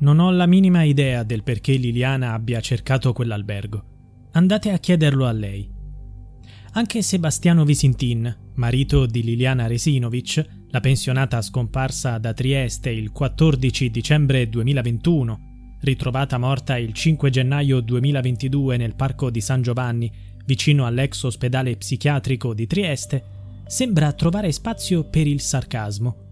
Non ho la minima idea del perché Liliana abbia cercato quell'albergo. Andate a chiederlo a lei. Anche Sebastiano Visintin, marito di Liliana Resinovic, la pensionata scomparsa da Trieste il 14 dicembre 2021, ritrovata morta il 5 gennaio 2022 nel parco di San Giovanni, vicino all'ex ospedale psichiatrico di Trieste, sembra trovare spazio per il sarcasmo.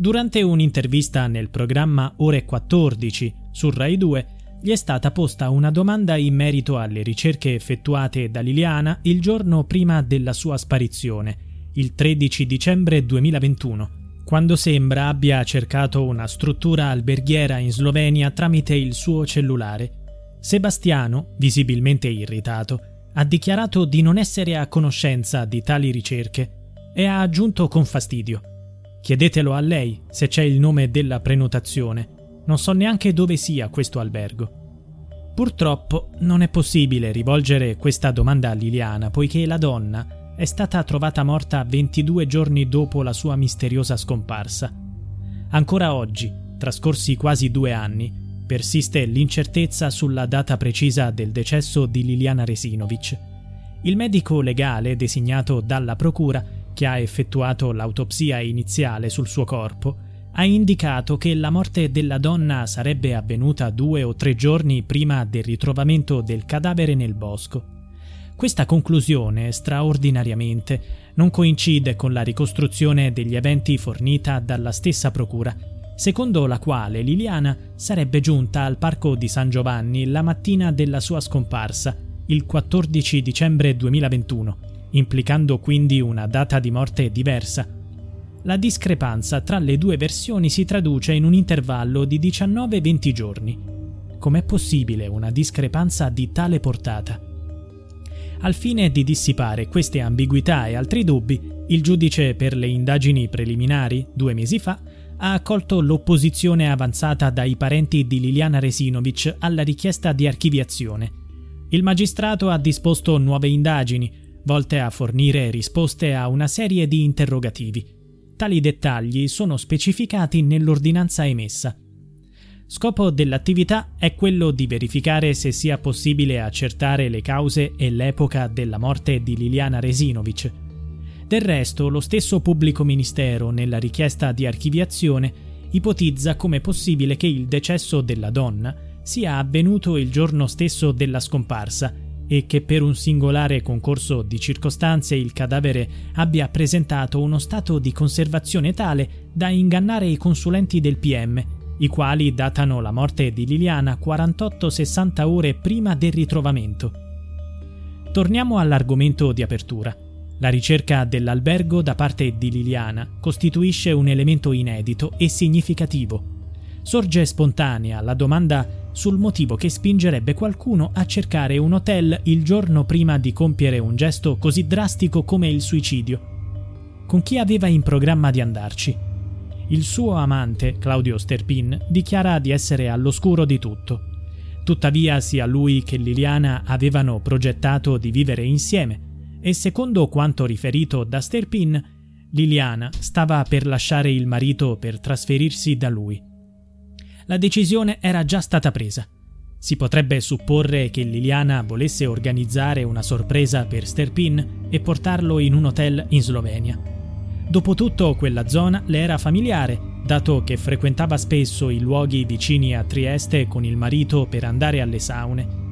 Durante un'intervista nel programma Ore 14 su Rai 2 gli è stata posta una domanda in merito alle ricerche effettuate da Liliana il giorno prima della sua sparizione, il 13 dicembre 2021, quando sembra abbia cercato una struttura alberghiera in Slovenia tramite il suo cellulare. Sebastiano, visibilmente irritato, ha dichiarato di non essere a conoscenza di tali ricerche e ha aggiunto con fastidio Chiedetelo a lei se c'è il nome della prenotazione. Non so neanche dove sia questo albergo. Purtroppo non è possibile rivolgere questa domanda a Liliana, poiché la donna è stata trovata morta 22 giorni dopo la sua misteriosa scomparsa. Ancora oggi, trascorsi quasi due anni, persiste l'incertezza sulla data precisa del decesso di Liliana Resinovic. Il medico legale designato dalla procura che ha effettuato l'autopsia iniziale sul suo corpo, ha indicato che la morte della donna sarebbe avvenuta due o tre giorni prima del ritrovamento del cadavere nel bosco. Questa conclusione, straordinariamente, non coincide con la ricostruzione degli eventi fornita dalla stessa procura, secondo la quale Liliana sarebbe giunta al parco di San Giovanni la mattina della sua scomparsa, il 14 dicembre 2021, implicando quindi una data di morte diversa. La discrepanza tra le due versioni si traduce in un intervallo di 19-20 giorni. Com'è possibile una discrepanza di tale portata? Al fine di dissipare queste ambiguità e altri dubbi, il giudice per le indagini preliminari, due mesi fa, ha accolto l'opposizione avanzata dai parenti di Liliana Resinovic alla richiesta di archiviazione. Il magistrato ha disposto nuove indagini, volte a fornire risposte a una serie di interrogativi. Tali dettagli sono specificati nell'ordinanza emessa. Scopo dell'attività è quello di verificare se sia possibile accertare le cause e l'epoca della morte di Liliana Resinovic. Del resto, lo stesso pubblico ministero, nella richiesta di archiviazione, ipotizza come possibile che il decesso della donna sia avvenuto il giorno stesso della scomparsa e che per un singolare concorso di circostanze il cadavere abbia presentato uno stato di conservazione tale da ingannare i consulenti del PM, i quali datano la morte di Liliana 48-60 ore prima del ritrovamento. Torniamo all'argomento di apertura. La ricerca dell'albergo da parte di Liliana costituisce un elemento inedito e significativo. Sorge spontanea la domanda sul motivo che spingerebbe qualcuno a cercare un hotel il giorno prima di compiere un gesto così drastico come il suicidio. Con chi aveva in programma di andarci? Il suo amante, Claudio Sterpin, dichiara di essere all'oscuro di tutto. Tuttavia sia lui che Liliana avevano progettato di vivere insieme e secondo quanto riferito da Sterpin, Liliana stava per lasciare il marito per trasferirsi da lui la decisione era già stata presa. Si potrebbe supporre che Liliana volesse organizzare una sorpresa per Sterpin e portarlo in un hotel in Slovenia. Dopotutto quella zona le era familiare, dato che frequentava spesso i luoghi vicini a Trieste con il marito per andare alle saune.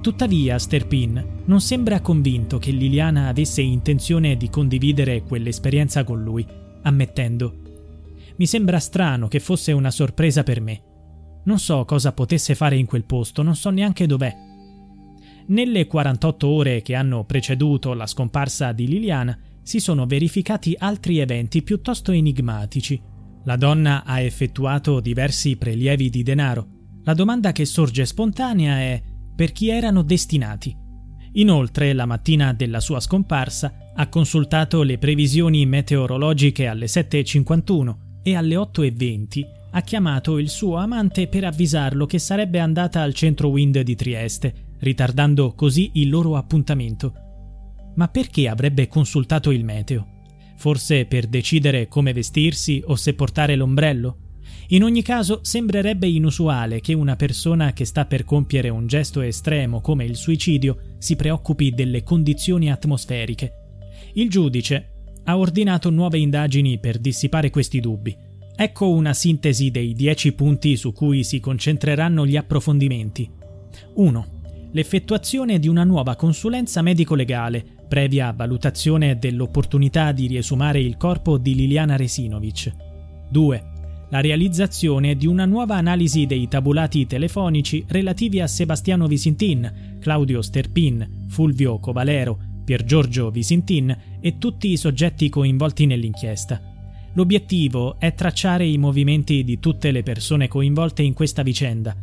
Tuttavia Sterpin non sembra convinto che Liliana avesse intenzione di condividere quell'esperienza con lui, ammettendo Mi sembra strano che fosse una sorpresa per me. Non so cosa potesse fare in quel posto, non so neanche dov'è. Nelle 48 ore che hanno preceduto la scomparsa di Liliana si sono verificati altri eventi piuttosto enigmatici. La donna ha effettuato diversi prelievi di denaro. La domanda che sorge spontanea è per chi erano destinati. Inoltre, la mattina della sua scomparsa, ha consultato le previsioni meteorologiche alle 7.51 e alle 8.20 ha chiamato il suo amante per avvisarlo che sarebbe andata al centro Wind di Trieste, ritardando così il loro appuntamento. Ma perché avrebbe consultato il meteo? Forse per decidere come vestirsi o se portare l'ombrello? In ogni caso sembrerebbe inusuale che una persona che sta per compiere un gesto estremo come il suicidio si preoccupi delle condizioni atmosferiche. Il giudice ha ordinato nuove indagini per dissipare questi dubbi. Ecco una sintesi dei dieci punti su cui si concentreranno gli approfondimenti. 1. L'effettuazione di una nuova consulenza medico-legale, previa valutazione dell'opportunità di riesumare il corpo di Liliana Resinovic. 2 la realizzazione di una nuova analisi dei tabulati telefonici relativi a Sebastiano Visintin, Claudio Sterpin, Fulvio Covalero, Pier Giorgio Visintin e tutti i soggetti coinvolti nell'inchiesta. L'obiettivo è tracciare i movimenti di tutte le persone coinvolte in questa vicenda.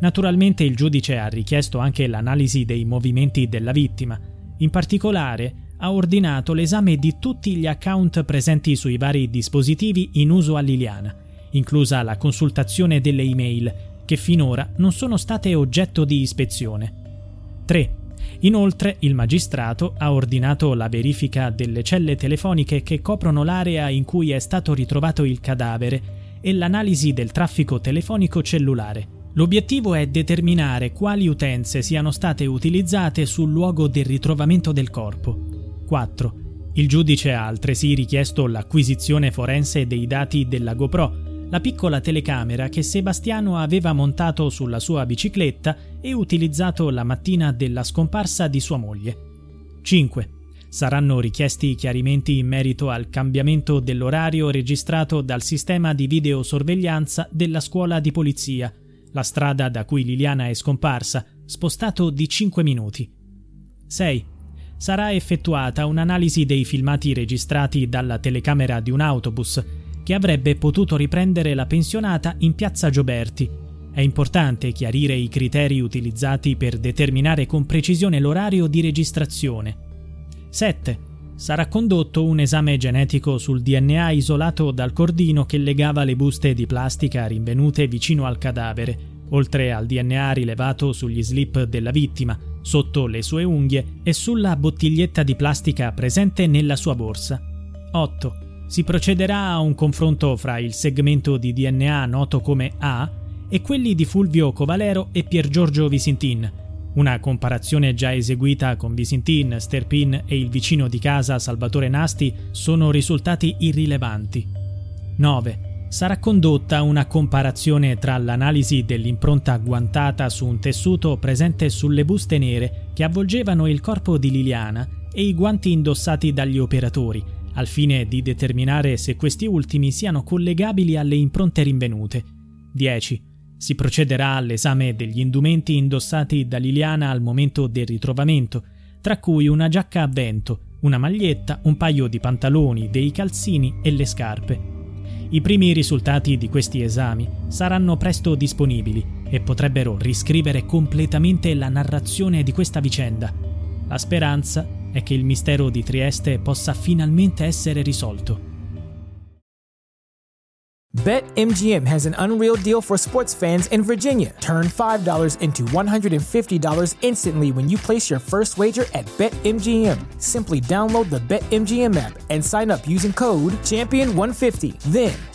Naturalmente il giudice ha richiesto anche l'analisi dei movimenti della vittima. In particolare, ha ordinato l'esame di tutti gli account presenti sui vari dispositivi in uso a Liliana inclusa la consultazione delle email, che finora non sono state oggetto di ispezione. 3. Inoltre il magistrato ha ordinato la verifica delle celle telefoniche che coprono l'area in cui è stato ritrovato il cadavere e l'analisi del traffico telefonico cellulare. L'obiettivo è determinare quali utenze siano state utilizzate sul luogo del ritrovamento del corpo. 4. Il giudice ha altresì richiesto l'acquisizione forense dei dati della GoPro la piccola telecamera che Sebastiano aveva montato sulla sua bicicletta e utilizzato la mattina della scomparsa di sua moglie. 5. Saranno richiesti chiarimenti in merito al cambiamento dell'orario registrato dal sistema di videosorveglianza della scuola di polizia, la strada da cui Liliana è scomparsa, spostato di 5 minuti. 6. Sarà effettuata un'analisi dei filmati registrati dalla telecamera di un autobus che avrebbe potuto riprendere la pensionata in piazza Gioberti. È importante chiarire i criteri utilizzati per determinare con precisione l'orario di registrazione. 7. Sarà condotto un esame genetico sul DNA isolato dal cordino che legava le buste di plastica rinvenute vicino al cadavere, oltre al DNA rilevato sugli slip della vittima, sotto le sue unghie e sulla bottiglietta di plastica presente nella sua borsa. 8 si procederà a un confronto fra il segmento di DNA noto come A e quelli di Fulvio Covalero e Pier Giorgio Visintin. Una comparazione già eseguita con Visintin, Sterpin e il vicino di casa Salvatore Nasti sono risultati irrilevanti. 9. Sarà condotta una comparazione tra l'analisi dell'impronta guantata su un tessuto presente sulle buste nere che avvolgevano il corpo di Liliana e i guanti indossati dagli operatori, al fine di determinare se questi ultimi siano collegabili alle impronte rinvenute. 10. Si procederà all'esame degli indumenti indossati da Liliana al momento del ritrovamento, tra cui una giacca a vento, una maglietta, un paio di pantaloni, dei calzini e le scarpe. I primi risultati di questi esami saranno presto disponibili e potrebbero riscrivere completamente la narrazione di questa vicenda. La speranza è che il mistero di Trieste possa finalmente essere risolto. BetMGM has an unreal deal for sports fans in Virginia. Turn $5 into $150 instantly when you place your first wager at BetMGM. Simply download the BetMGM app and sign up using code Champion150. Then